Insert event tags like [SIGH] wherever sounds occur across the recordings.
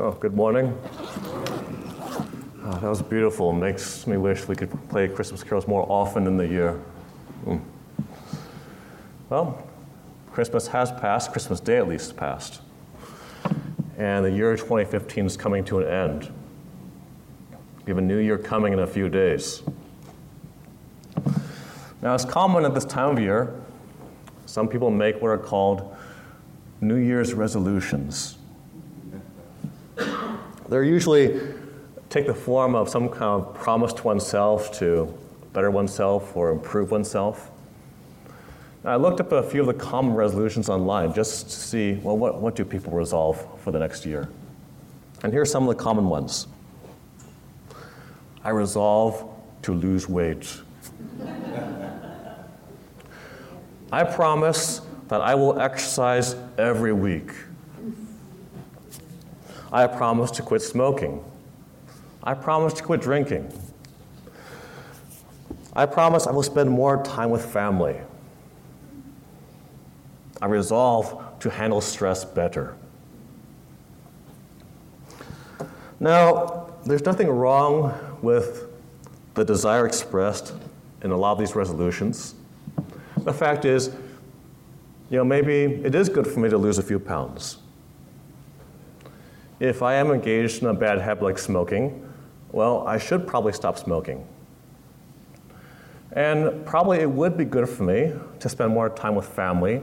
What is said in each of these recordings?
Oh, good morning. Oh, that was beautiful. Makes me wish we could play Christmas carols more often in the year. Mm. Well, Christmas has passed, Christmas Day at least passed. And the year 2015 is coming to an end. We have a new year coming in a few days. Now, it's common at this time of year, some people make what are called New Year's resolutions. They're usually take the form of some kind of promise to oneself to better oneself or improve oneself. I looked up a few of the common resolutions online just to see, well, what, what do people resolve for the next year? And here are some of the common ones. I resolve to lose weight. [LAUGHS] I promise that I will exercise every week. I promise to quit smoking. I promise to quit drinking. I promise I will spend more time with family. I resolve to handle stress better. Now, there's nothing wrong with the desire expressed in a lot of these resolutions. The fact is, you know, maybe it is good for me to lose a few pounds. If I am engaged in a bad habit like smoking, well, I should probably stop smoking. And probably it would be good for me to spend more time with family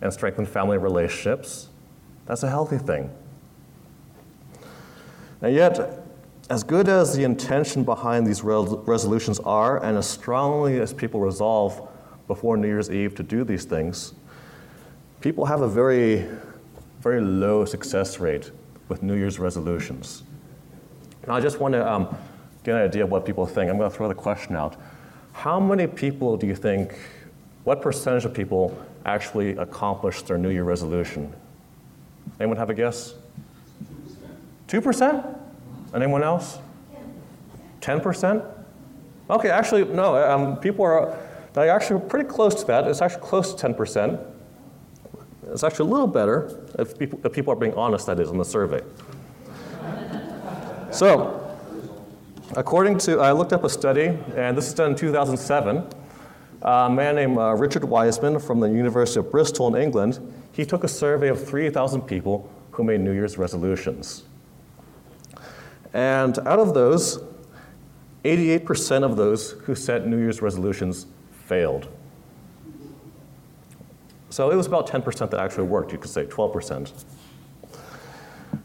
and strengthen family relationships. That's a healthy thing. And yet, as good as the intention behind these resolutions are, and as strongly as people resolve before New Year's Eve to do these things, people have a very, very low success rate with New Year's resolutions. Now, I just want to um, get an idea of what people think. I'm going to throw the question out. How many people do you think, what percentage of people actually accomplish their New Year resolution? Anyone have a guess? 2%? Anyone else? 10%? Okay, actually, no. Um, people are they're actually pretty close to that. It's actually close to 10%. It's actually a little better if people, if people are being honest, that is, in the survey. [LAUGHS] so, according to, I looked up a study, and this is done in 2007. A man named uh, Richard Wiseman from the University of Bristol in England, he took a survey of 3,000 people who made New Year's resolutions. And out of those, 88% of those who set New Year's resolutions failed. So it was about 10% that actually worked, you could say 12%.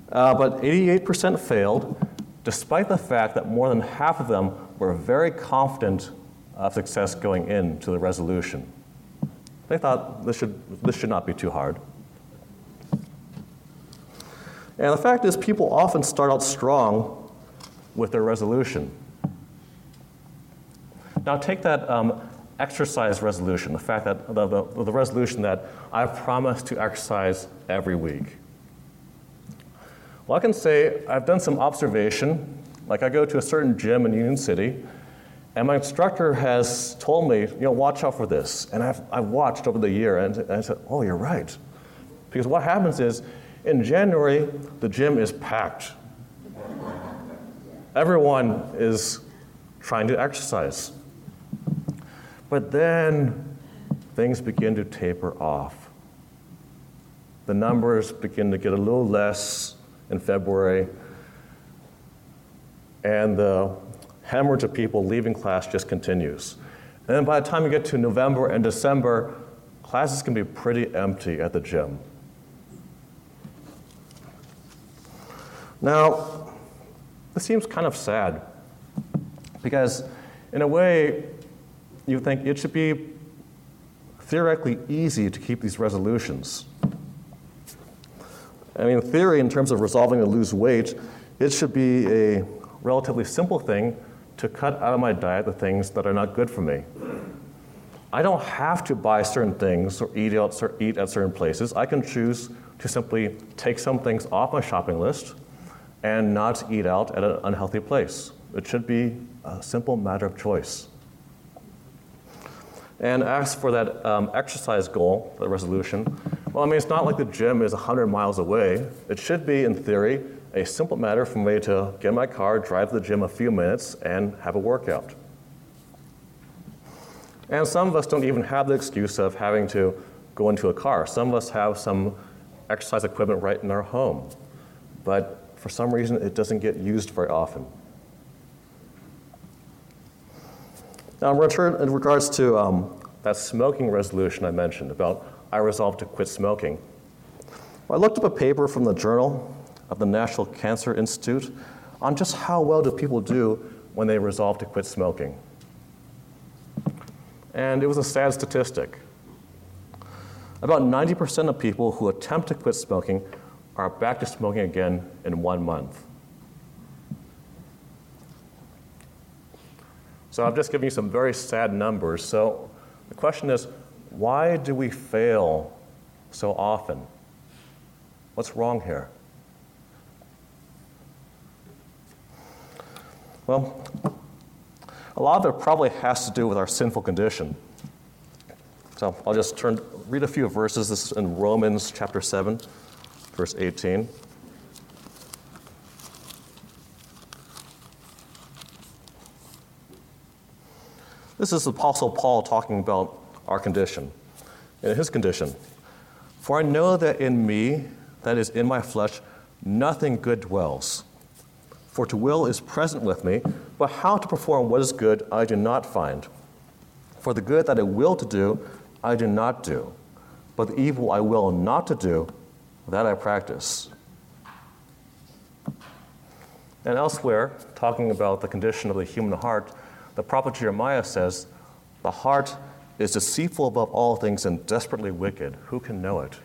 Uh, but 88% failed, despite the fact that more than half of them were very confident of success going into the resolution. They thought this should, this should not be too hard. And the fact is, people often start out strong with their resolution. Now, take that um, exercise resolution, the fact that the, the, the resolution that I promise to exercise every week. Well, I can say I've done some observation. Like I go to a certain gym in Union City, and my instructor has told me, you know, watch out for this. And I've, I've watched over the year, and, and I said, oh, you're right. Because what happens is, in January, the gym is packed. Everyone is trying to exercise. But then things begin to taper off. The numbers begin to get a little less in February, and the hemorrhage of people leaving class just continues. And then by the time you get to November and December, classes can be pretty empty at the gym. Now, this seems kind of sad because, in a way, you think it should be theoretically easy to keep these resolutions. I mean, in theory, in terms of resolving to lose weight, it should be a relatively simple thing to cut out of my diet the things that are not good for me. I don't have to buy certain things or eat, out, eat at certain places. I can choose to simply take some things off my shopping list and not eat out at an unhealthy place. It should be a simple matter of choice. And asked for that um, exercise goal, the resolution. Well, I mean, it's not like the gym is 100 miles away. It should be, in theory, a simple matter for me to get in my car, drive to the gym a few minutes, and have a workout. And some of us don't even have the excuse of having to go into a car. Some of us have some exercise equipment right in our home. But for some reason, it doesn't get used very often. Now, in, regards to um, that smoking resolution I mentioned about I resolved to quit smoking, well, I looked up a paper from the Journal of the National Cancer Institute on just how well do people do when they resolve to quit smoking. And it was a sad statistic. About 90% of people who attempt to quit smoking are back to smoking again in one month. So I've just given you some very sad numbers. So the question is why do we fail so often? What's wrong here? Well, a lot of it probably has to do with our sinful condition. So I'll just turn, read a few verses. This is in Romans chapter 7, verse 18. This is the Apostle Paul talking about our condition, in his condition. For I know that in me, that is in my flesh, nothing good dwells. For to will is present with me, but how to perform what is good I do not find. For the good that I will to do, I do not do, but the evil I will not to do, that I practice. And elsewhere, talking about the condition of the human heart, the prophet Jeremiah says, The heart is deceitful above all things and desperately wicked. Who can know it?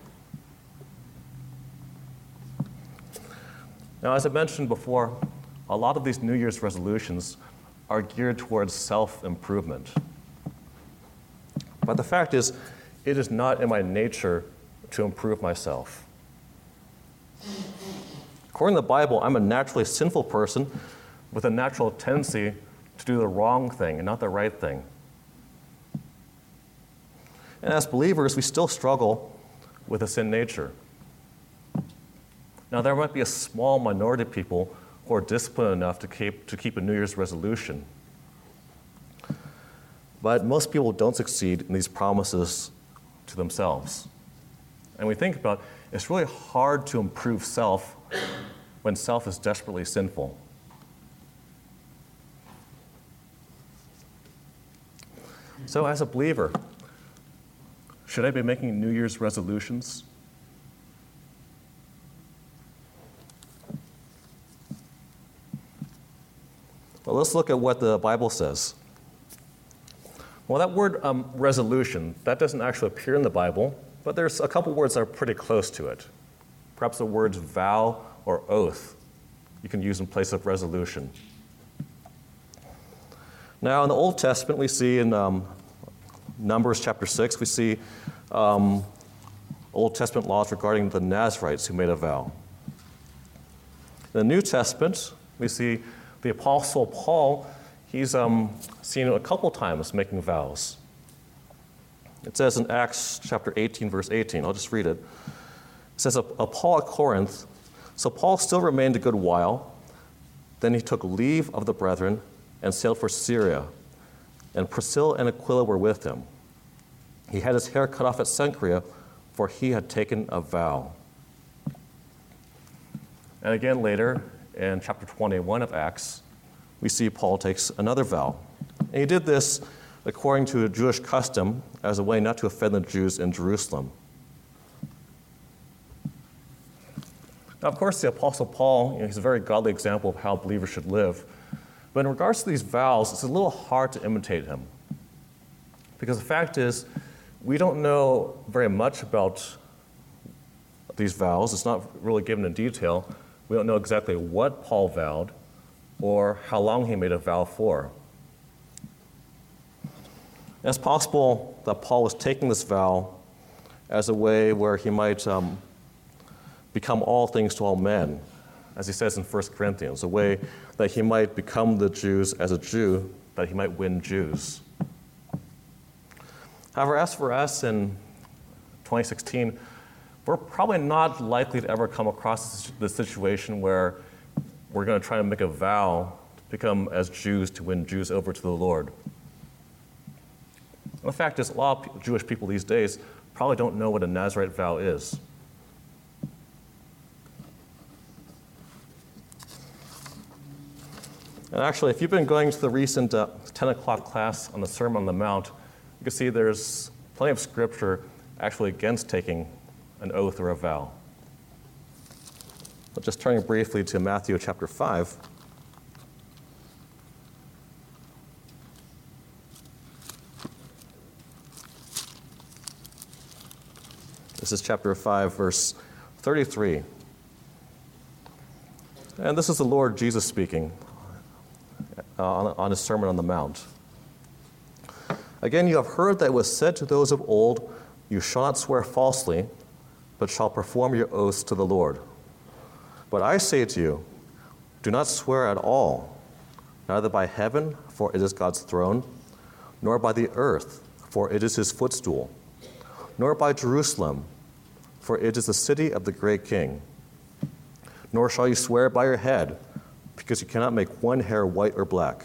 Now, as I mentioned before, a lot of these New Year's resolutions are geared towards self improvement. But the fact is, it is not in my nature to improve myself. According to the Bible, I'm a naturally sinful person with a natural tendency to do the wrong thing and not the right thing. And as believers, we still struggle with a sin nature. Now, there might be a small minority of people who are disciplined enough to keep, to keep a New Year's resolution. But most people don't succeed in these promises to themselves. And we think about it's really hard to improve self when self is desperately sinful. So, as a believer, should I be making New Year's resolutions? Well, let's look at what the Bible says. Well, that word um, resolution, that doesn't actually appear in the Bible, but there's a couple words that are pretty close to it. Perhaps the words vow or oath you can use in place of resolution. Now, in the Old Testament, we see in um, Numbers chapter 6, we see um, Old Testament laws regarding the Nazarites who made a vow. In the New Testament, we see the Apostle Paul, he's um, seen a couple times making vows. It says in Acts chapter 18, verse 18, I'll just read it. It says, A Paul at Corinth, so Paul still remained a good while. Then he took leave of the brethren and sailed for Syria. And Priscilla and Aquila were with him. He had his hair cut off at Cenchrea, for he had taken a vow. And again later, in chapter 21 of Acts, we see Paul takes another vow. And he did this according to a Jewish custom as a way not to offend the Jews in Jerusalem. Now, of course, the Apostle Paul, you know, he's a very godly example of how believers should live. But in regards to these vows, it's a little hard to imitate him. Because the fact is, we don't know very much about these vows. It's not really given in detail. We don't know exactly what Paul vowed or how long he made a vow for. It's possible that Paul was taking this vow as a way where he might um, become all things to all men, as he says in 1 Corinthians, a way that he might become the Jews as a Jew, that he might win Jews. However, as for us in 2016, we're probably not likely to ever come across the situation where we're going to try to make a vow to become as Jews to win Jews over to the Lord. And the fact is, a lot of Jewish people these days probably don't know what a Nazarite vow is. And actually, if you've been going to the recent uh, 10 o'clock class on the Sermon on the Mount, you can see there's plenty of scripture actually against taking an oath or a vow. But just turning briefly to Matthew chapter 5. This is chapter 5, verse 33. And this is the Lord Jesus speaking uh, on, his Sermon on the Mount. Again, you have heard that it was said to those of old, You shall not swear falsely, but shall perform your oaths to the Lord. But I say to you, do not swear at all, neither by heaven, for it is God's throne, nor by the earth, for it is his footstool, nor by Jerusalem, for it is the city of the great king. Nor shall you swear by your head because you cannot make one hair white or black.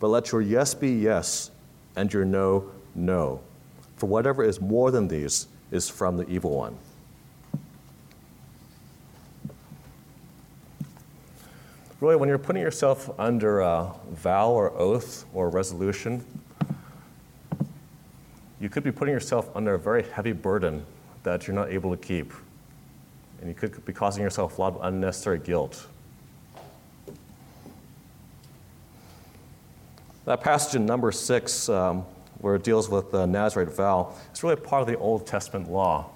But let your yes be yes, and your no, no. For whatever is more than these is from the evil one. Really, when you're putting yourself under a vow or oath or resolution, you could be putting yourself under a very heavy burden that you're not able to keep. And you could be causing yourself a lot of unnecessary guilt. That passage in number six, um, where it deals with the Nazarite vow, is really part of the Old Testament law.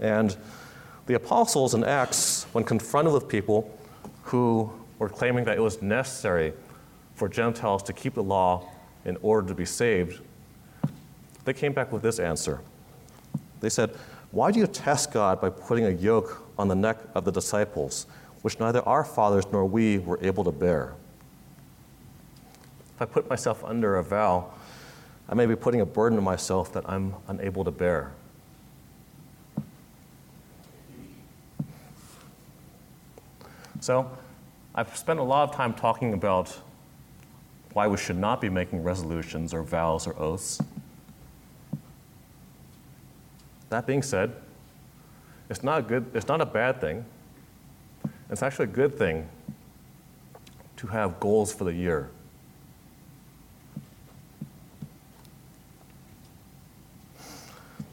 And the apostles in Acts, when confronted with people who were claiming that it was necessary for Gentiles to keep the law in order to be saved, they came back with this answer. They said, Why do you test God by putting a yoke on the neck of the disciples, which neither our fathers nor we were able to bear? If I put myself under a vow, I may be putting a burden on myself that I'm unable to bear. So, I've spent a lot of time talking about why we should not be making resolutions or vows or oaths. That being said, it's not a good, it's not a bad thing. It's actually a good thing to have goals for the year.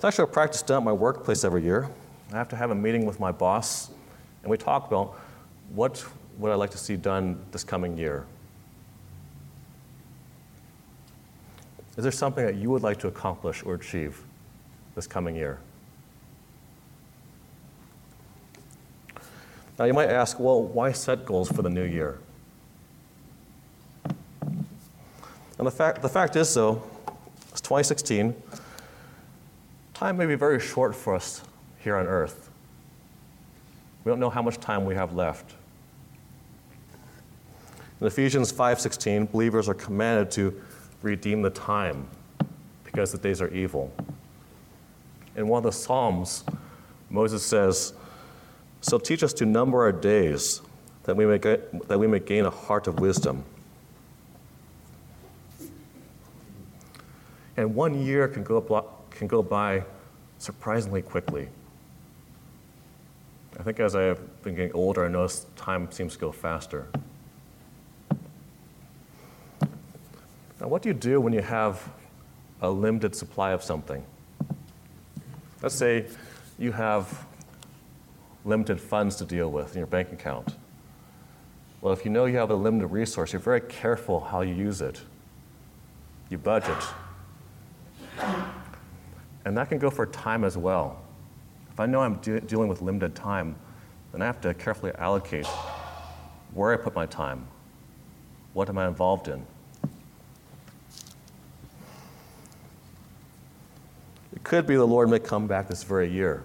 It's actually practice done at my workplace every year. I have to have a meeting with my boss, and we talk about what would I like to see done this coming year. Is there something that you would like to accomplish or achieve this coming year? Now, you might ask, well, why set goals for the new year? And the fact, the fact is, though, it's 2016. Time may be very short for us here on earth. We don't know how much time we have left. In Ephesians 5:16, believers are commanded to redeem the time because the days are evil. In one of the Psalms, Moses says, So teach us to number our days, that we may, get, that we may gain a heart of wisdom. And one year can go can go by surprisingly quickly. I think as I've been getting older, I notice time seems to go faster. Now, what do you do when you have a limited supply of something? Let's say you have limited funds to deal with in your bank account. Well, if you know you have a limited resource, you're very careful how you use it. You budget. And that can go for time as well. If I know I'm de- dealing with limited time, then I have to carefully allocate where I put my time. What am I involved in? It could be the Lord may come back this very year.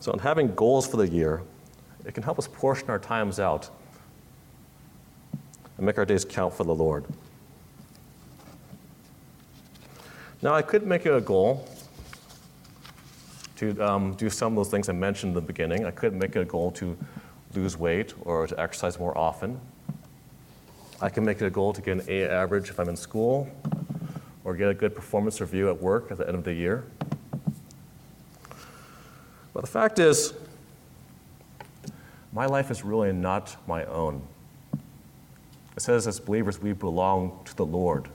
So, in having goals for the year, it can help us portion our times out and make our days count for the Lord. Now, I could make it a goal to um, do some of those things I mentioned in the beginning. I could make it a goal to lose weight or to exercise more often. I can make it a goal to get an A average if I'm in school or get a good performance review at work at the end of the year. But the fact is, my life is really not my own. It says, as believers, we belong to the Lord.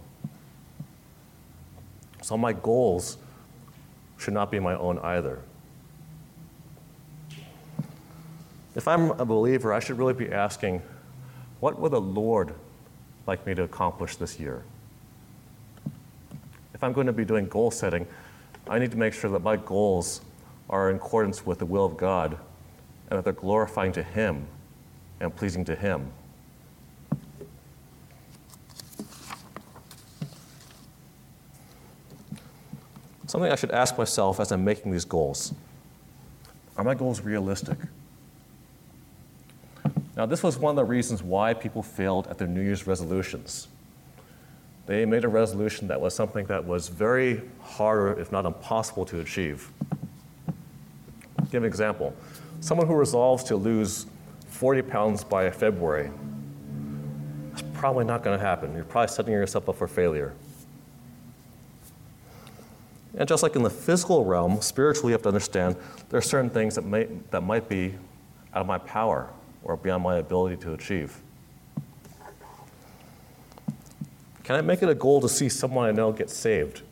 So my goals should not be my own either. If I'm a believer, I should really be asking, what would the Lord like me to accomplish this year? If I'm going to be doing goal setting, I need to make sure that my goals are in accordance with the will of God and that they're glorifying to Him and pleasing to Him. Something I should ask myself as I'm making these goals are my goals realistic? Now, this was one of the reasons why people failed at their New Year's resolutions. They made a resolution that was something that was very hard, if not impossible, to achieve. I'll give an example. Someone who resolves to lose 40 pounds by February, that's probably not going to happen. You're probably setting yourself up for failure. And just like in the physical realm, spiritually, you have to understand there are certain things that, may, that might be out of my power or beyond my ability to achieve. Can I make it a goal to see someone I know get saved?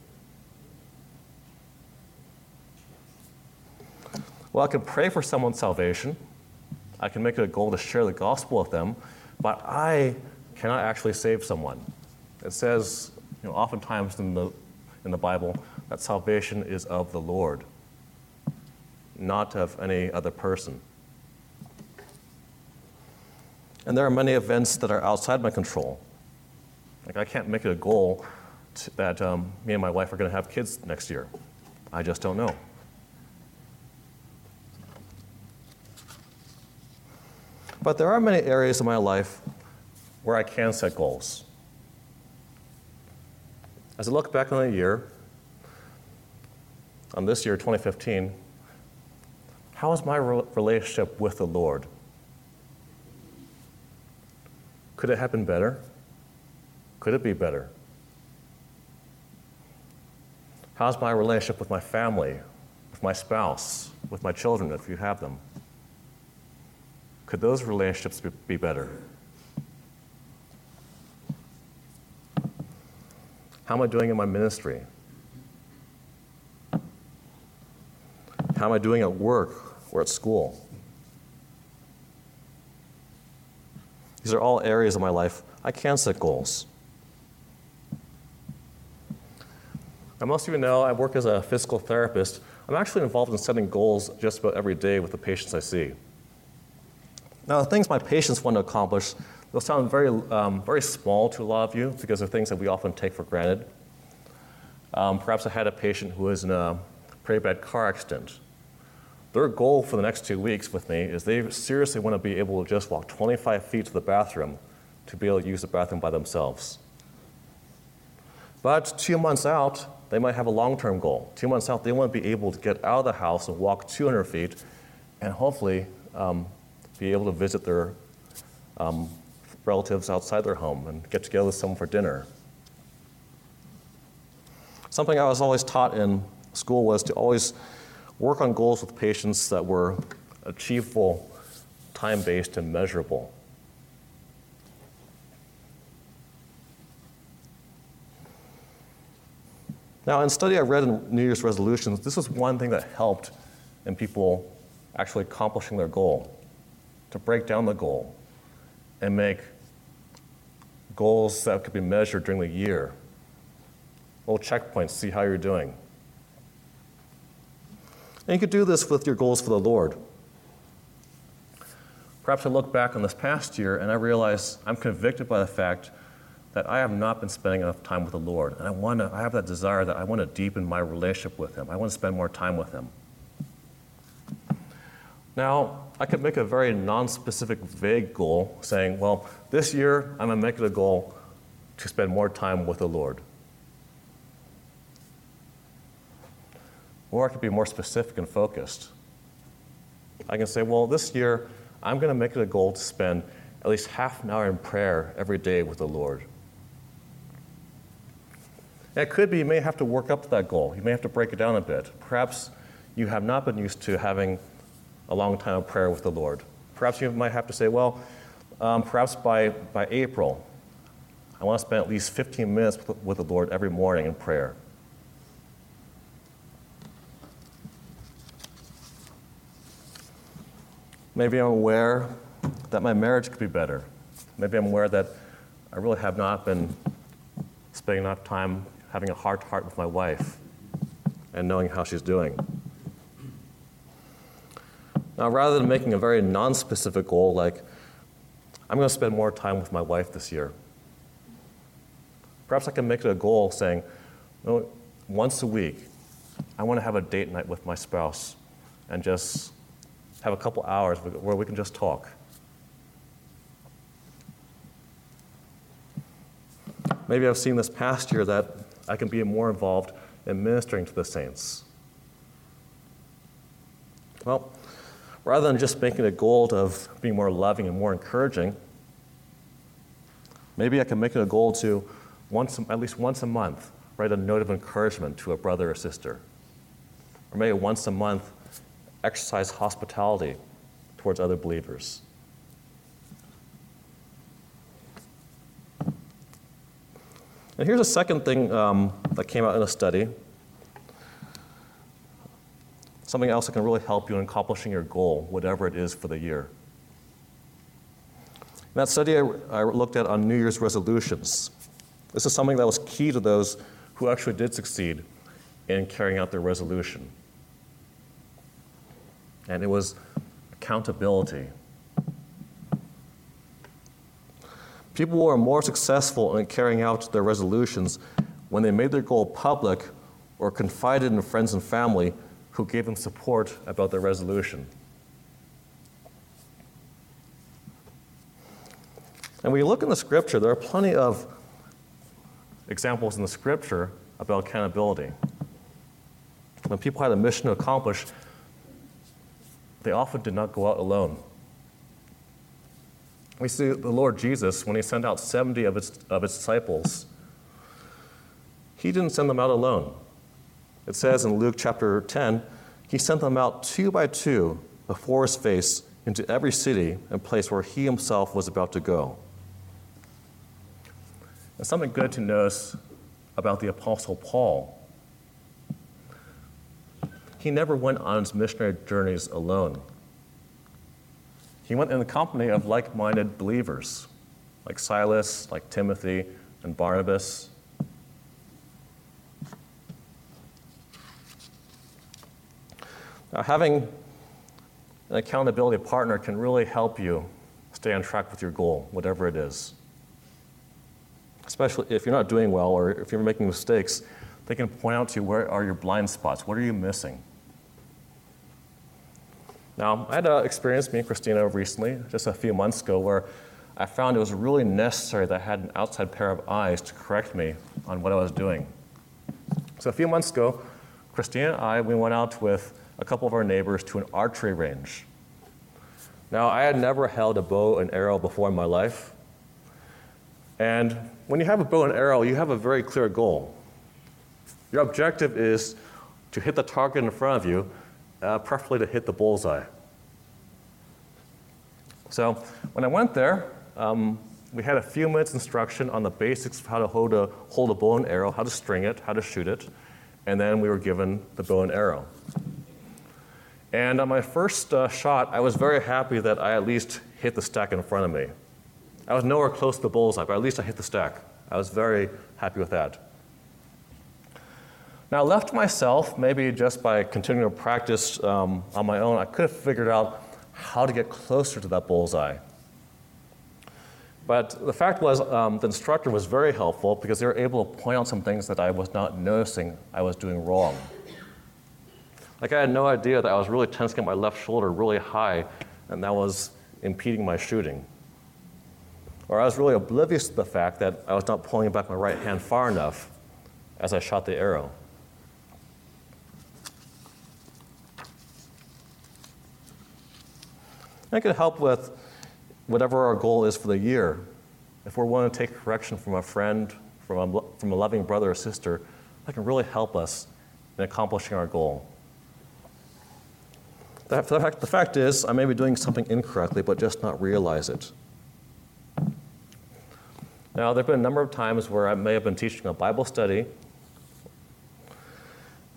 Well, I can pray for someone's salvation. I can make it a goal to share the gospel with them, but I cannot actually save someone. It says, you know, oftentimes in the, in the Bible, that salvation is of the Lord, not of any other person. And there are many events that are outside my control. Like, I can't make it a goal to, that um, me and my wife are going to have kids next year. I just don't know. But there are many areas of my life where I can set goals. As I look back on the year, on this year, 2015, how is my relationship with the Lord? Could it have been better? Could it be better? How's my relationship with my family, with my spouse, with my children, if you have them? Could those relationships be better? How am I doing in my ministry? How am I doing at work or at school? These are all areas of my life I can set goals. And most of you know I work as a physical therapist. I'm actually involved in setting goals just about every day with the patients I see. Now, the things my patients want to accomplish, they'll sound very, um, very small to a lot of you because they're things that we often take for granted. Um, perhaps I had a patient who was in a pretty bad car accident. Their goal for the next two weeks with me is they seriously want to be able to just walk 25 feet to the bathroom to be able to use the bathroom by themselves. But two months out, they might have a long term goal. Two months out, they want to be able to get out of the house and walk 200 feet and hopefully um, be able to visit their um, relatives outside their home and get together with someone for dinner. Something I was always taught in school was to always work on goals with patients that were achievable, time based, and measurable. Now, in study I read in New Year's resolutions, this was one thing that helped in people actually accomplishing their goal to break down the goal and make goals that could be measured during the year. Little checkpoints, see how you're doing. And you could do this with your goals for the Lord. Perhaps I look back on this past year and I realize I'm convicted by the fact that I have not been spending enough time with the Lord. And I, want to, I have that desire that I want to deepen my relationship with Him. I want to spend more time with Him. Now, I could make a very non specific, vague goal saying, well, this year I'm going to make it a goal to spend more time with the Lord. Or I could be more specific and focused. I can say, well, this year I'm going to make it a goal to spend at least half an hour in prayer every day with the Lord. It could be you may have to work up to that goal. You may have to break it down a bit. Perhaps you have not been used to having a long time of prayer with the Lord. Perhaps you might have to say, well, um, perhaps by, by April, I want to spend at least 15 minutes with the Lord every morning in prayer. Maybe I'm aware that my marriage could be better. Maybe I'm aware that I really have not been spending enough time having a heart to heart with my wife and knowing how she's doing. Now, rather than making a very non specific goal like, I'm going to spend more time with my wife this year, perhaps I can make it a goal saying, once a week, I want to have a date night with my spouse and just have a couple hours where we can just talk. Maybe I've seen this past year that I can be more involved in ministering to the saints. Well, rather than just making a goal of being more loving and more encouraging, maybe I can make it a goal to once, at least once a month write a note of encouragement to a brother or sister. Or maybe once a month exercise hospitality towards other believers. And here's a second thing um, that came out in a study something else that can really help you in accomplishing your goal, whatever it is for the year. In that study I, I looked at on New Year's resolutions. This is something that was key to those who actually did succeed in carrying out their resolution. And it was accountability. People were more successful in carrying out their resolutions when they made their goal public or confided in friends and family who gave them support about their resolution. And we look in the scripture, there are plenty of examples in the scripture about accountability. When people had a mission to accomplish, they often did not go out alone. We see the Lord Jesus, when he sent out 70 of his, of his disciples, he didn't send them out alone. It says in Luke chapter 10, he sent them out two by two before his face into every city and place where he himself was about to go. And something good to notice about the Apostle Paul. He never went on his missionary journeys alone. He went in the company of like minded believers, like Silas, like Timothy, and Barnabas. Now, having an accountability partner can really help you stay on track with your goal, whatever it is. Especially if you're not doing well or if you're making mistakes, they can point out to you where are your blind spots, what are you missing? Now, I had an experience, me and Christina, recently, just a few months ago, where I found it was really necessary that I had an outside pair of eyes to correct me on what I was doing. So a few months ago, Christina and I, we went out with a couple of our neighbors to an archery range. Now, I had never held a bow and arrow before in my life. And when you have a bow and arrow, you have a very clear goal. Your objective is to hit the target in front of you, uh, preferably to hit the bullseye. So when I went there, um, we had a few minutes instruction on the basics of how to hold a, hold a bow and arrow, how to string it, how to shoot it, and then we were given the bow and arrow. And on my first uh, shot, I was very happy that I at least hit the stack in front of me. I was nowhere close to the bullseye, but at least I hit the stack. I was very happy with that. Now, left myself, maybe just by continuing to practice um, on my own, I could have figured out how to get closer to that bullseye. But the fact was, um, the instructor was very helpful because they were able to point out some things that I was not noticing I was doing wrong. Like I had no idea that I was really tensing my left shoulder really high, and that was impeding my shooting. Or I was really oblivious to the fact that I was not pulling back my right hand far enough as I shot the arrow. It could help with whatever our goal is for the year. If we're willing to take correction from a friend, from a, from a loving brother or sister, that can really help us in accomplishing our goal. The fact, the fact is, I may be doing something incorrectly, but just not realize it. Now, there have been a number of times where I may have been teaching a Bible study,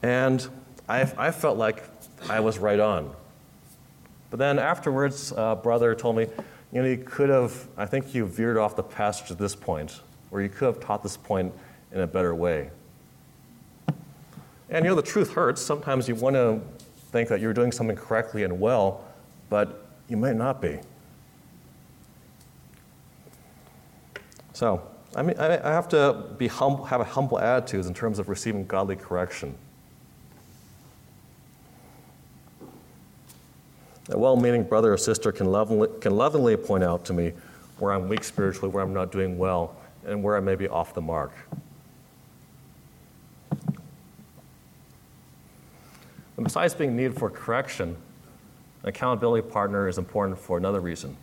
and I, I felt like I was right on. But then afterwards, a brother told me, you know, you could have, I think you veered off the passage at this point, or you could have taught this point in a better way. And you know, the truth hurts. Sometimes you want to think that you're doing something correctly and well, but you might not be. So, I mean, I have to be humble, have a humble attitude in terms of receiving godly correction. A well meaning brother or sister can lovingly, can lovingly point out to me where I'm weak spiritually, where I'm not doing well, and where I may be off the mark. And besides being needed for correction, an accountability partner is important for another reason.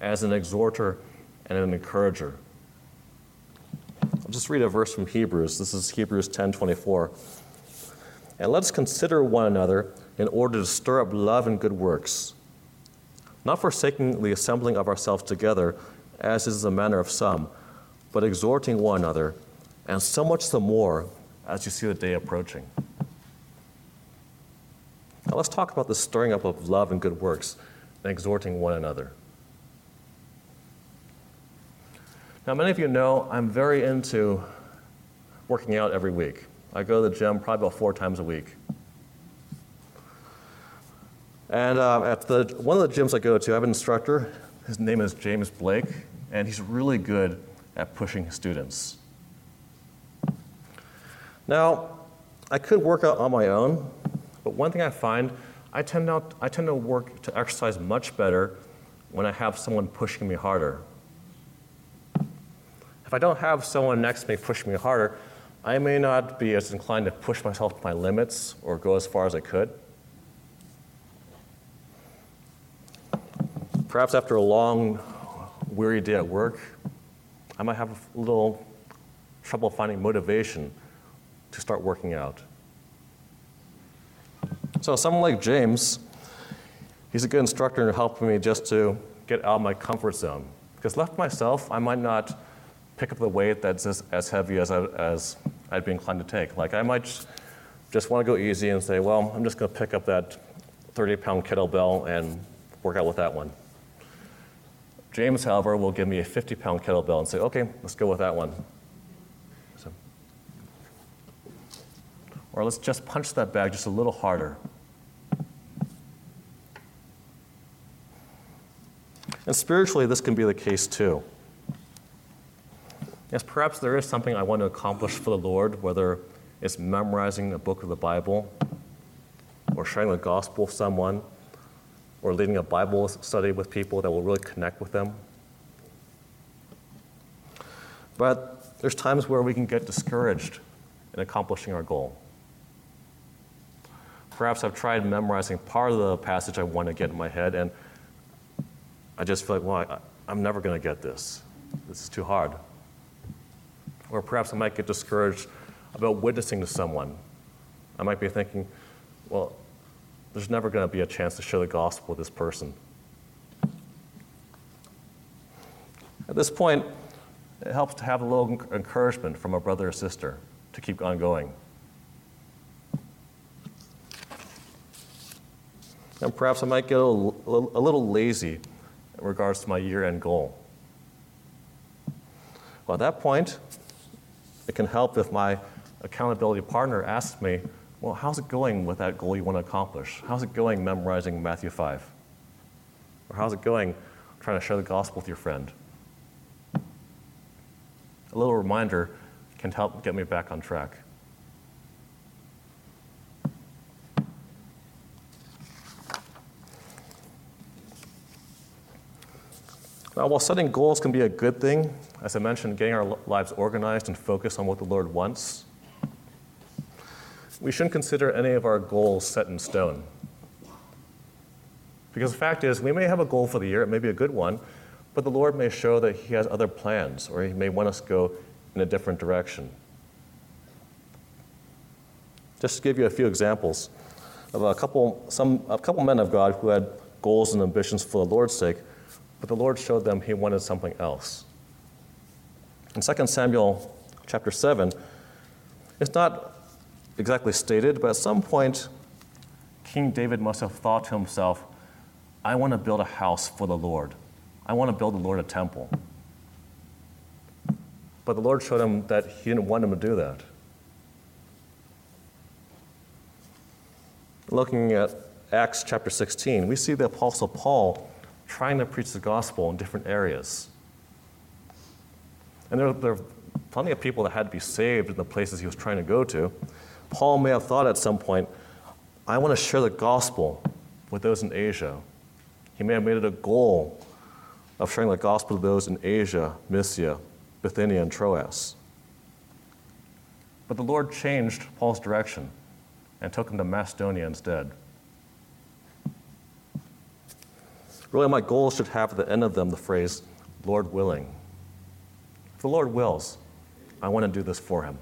As an exhorter and an encourager. I'll just read a verse from Hebrews. This is Hebrews 10:24. And let's consider one another in order to stir up love and good works, not forsaking the assembling of ourselves together, as is the manner of some, but exhorting one another, and so much the more as you see the day approaching. Now let's talk about the stirring up of love and good works and exhorting one another. Now, many of you know I'm very into working out every week. I go to the gym probably about four times a week. And uh, at the, one of the gyms I go to, I have an instructor. His name is James Blake, and he's really good at pushing his students. Now, I could work out on my own, but one thing I find, I tend, I tend to work to exercise much better when I have someone pushing me harder. If I don't have someone next to me pushing me harder, I may not be as inclined to push myself to my limits or go as far as I could. Perhaps after a long, weary day at work, I might have a little trouble finding motivation to start working out. So, someone like James, he's a good instructor in helping me just to get out of my comfort zone. Because left myself, I might not pick up the weight that's as, heavy as, I, as I'd be inclined to take. Like, I might just, just want to go easy and say, well, I'm just going to pick up that 30 pound kettlebell and work out with that one. James, however, will give me a 50 pound kettlebell and say, okay, let's go with that one. So, or let's just punch that bag just a little harder. And spiritually, this can be the case too. Yes, perhaps there is something I want to accomplish for the Lord, whether it's memorizing a book of the Bible, or sharing the gospel with someone, or leading a Bible study with people that will really connect with them. But there's times where we can get discouraged in accomplishing our goal. Perhaps I've tried memorizing part of the passage I want to get in my head, and I just feel like, well, I, am never going to get this. This is too hard. Or perhaps I might get discouraged about witnessing to someone. I might be thinking, well, there's never going to be a chance to share the gospel with this person. At this point, it helps to have a little encouragement from a brother or sister to keep on going. And perhaps I might get a little, a little lazy in regards to my year end goal. Well, at that point, it can help if my accountability partner asks me, well, how's it going with that goal you want to accomplish? How's it going memorizing Matthew 5? Or how's it going trying to share the gospel with your friend? A little reminder can help get me back on track. Now, while setting goals can be a good thing, as I mentioned, getting our lives organized and focused on what the Lord wants we shouldn't consider any of our goals set in stone. Because the fact is, we may have a goal for the year, it may be a good one, but the Lord may show that He has other plans, or He may want us to go in a different direction. Just to give you a few examples of a couple, some, a couple men of God who had goals and ambitions for the Lord's sake, but the Lord showed them he wanted something else. In 2 Samuel chapter 7, it's not exactly stated, but at some point, King David must have thought to himself, I want to build a house for the Lord. I want to build the Lord a temple. But the Lord showed him that he didn't want him to do that. Looking at Acts chapter 16, we see the Apostle Paul trying to preach the gospel in different areas. And there, there are plenty of people that had to be saved in the places he was trying to go to. Paul may have thought at some point, I want to share the gospel with those in Asia. He may have made it a goal of sharing the gospel to those in Asia, Mysia, Bithynia, and Troas. But the Lord changed Paul's direction and took him to Macedonia instead. Really, my goals should have at the end of them the phrase, Lord willing. If the Lord wills, I want to do this for him.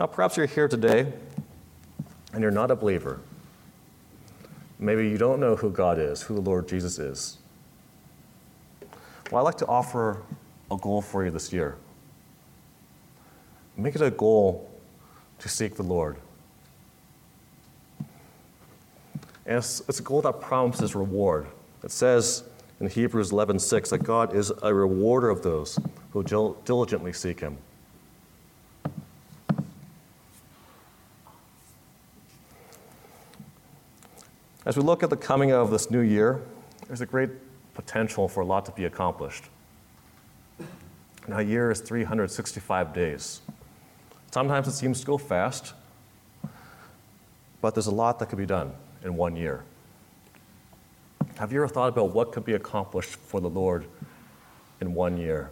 Now, perhaps you're here today and you're not a believer. Maybe you don't know who God is, who the Lord Jesus is. Well, I'd like to offer a goal for you this year. Make it a goal to seek the Lord. And it's, it's a goal that promises reward. It says in Hebrews 11:6 that God is a rewarder of those who diligently seek him. As we look at the coming of this new year, there's a great potential for a lot to be accomplished. Now, a year is 365 days. Sometimes it seems to go fast, but there's a lot that could be done in one year. Have you ever thought about what could be accomplished for the Lord in one year?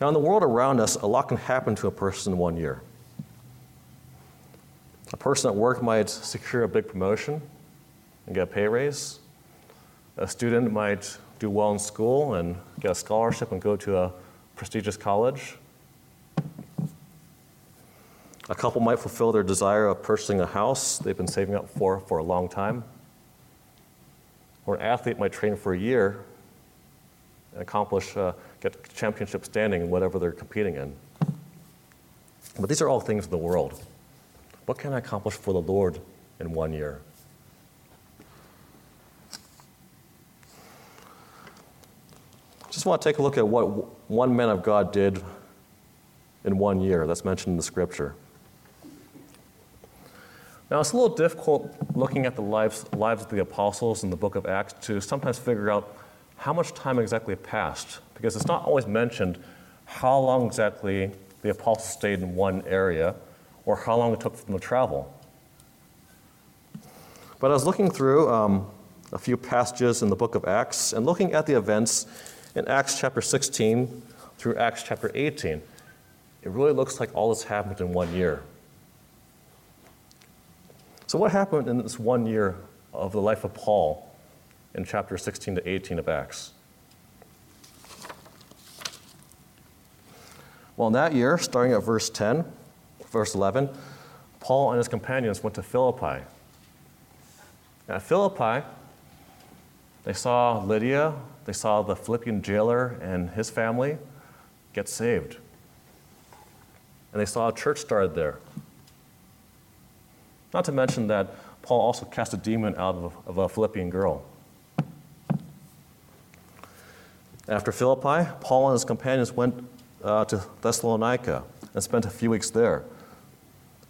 Now, in the world around us, a lot can happen to a person in one year. A person at work might secure a big promotion and get a pay raise. A student might do well in school and get a scholarship and go to a prestigious college. A couple might fulfill their desire of purchasing a house they've been saving up for for a long time. Or an athlete might train for a year and accomplish, uh, get championship standing in whatever they're competing in. But these are all things of the world. What can I accomplish for the Lord in one year? Just want to take a look at what one man of God did in one year. That's mentioned in the scripture. Now, it's a little difficult looking at the lives, lives of the apostles in the book of Acts to sometimes figure out how much time exactly passed, because it's not always mentioned how long exactly the apostles stayed in one area or how long it took for them to travel. But I was looking through um, a few passages in the book of Acts and looking at the events in Acts chapter 16 through Acts chapter 18. It really looks like all this happened in one year. So, what happened in this one year of the life of Paul in chapter 16 to 18 of Acts? Well, in that year, starting at verse 10, verse 11, Paul and his companions went to Philippi. At Philippi, they saw Lydia, they saw the Philippian jailer and his family get saved. And they saw a church started there. Not to mention that Paul also cast a demon out of, of a Philippian girl. After Philippi, Paul and his companions went uh, to Thessalonica and spent a few weeks there.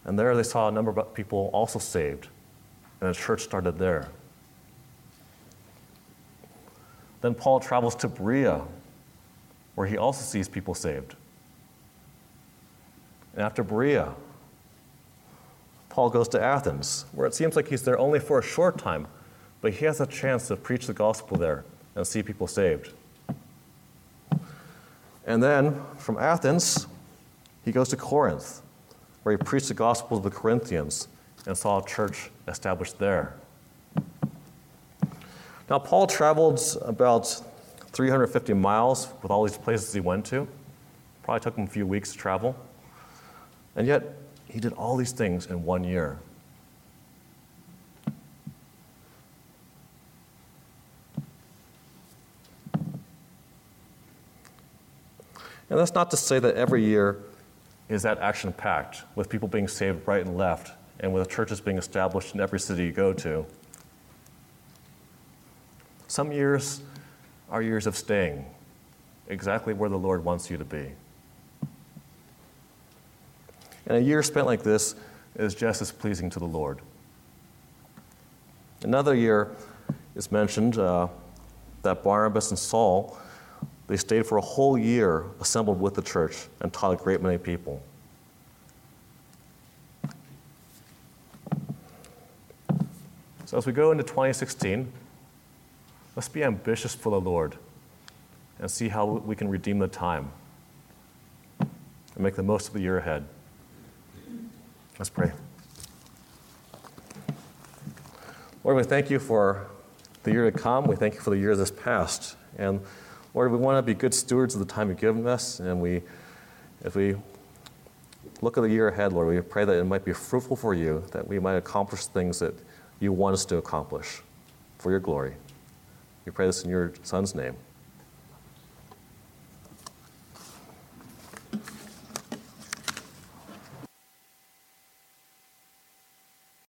And there they saw a number of people also saved, and a church started there. Then Paul travels to Berea, where he also sees people saved. And after Berea, Paul goes to Athens, where it seems like he's there only for a short time, but he has a chance to preach the gospel there and see people saved. And then from Athens, he goes to Corinth, where he preached the gospel to the Corinthians and saw a church established there. Now, Paul traveled about 350 miles with all these places he went to. Probably took him a few weeks to travel. And yet, he did all these things in one year. And that's not to say that every year is that action packed with people being saved right and left and with churches being established in every city you go to. Some years are years of staying exactly where the Lord wants you to be. And a year spent like this is just as pleasing to the Lord. Another year is mentioned uh, that Barnabas and Saul they stayed for a whole year assembled with the church and taught a great many people. So, as we go into 2016, let's be ambitious for the Lord and see how we can redeem the time and make the most of the year ahead. Let's pray. Lord, we thank you for the year to come. We thank you for the year that's past. And Lord, we want to be good stewards of the time you've given us. And we, if we look at the year ahead, Lord, we pray that it might be fruitful for you, that we might accomplish things that you want us to accomplish for your glory. We pray this in your Son's name.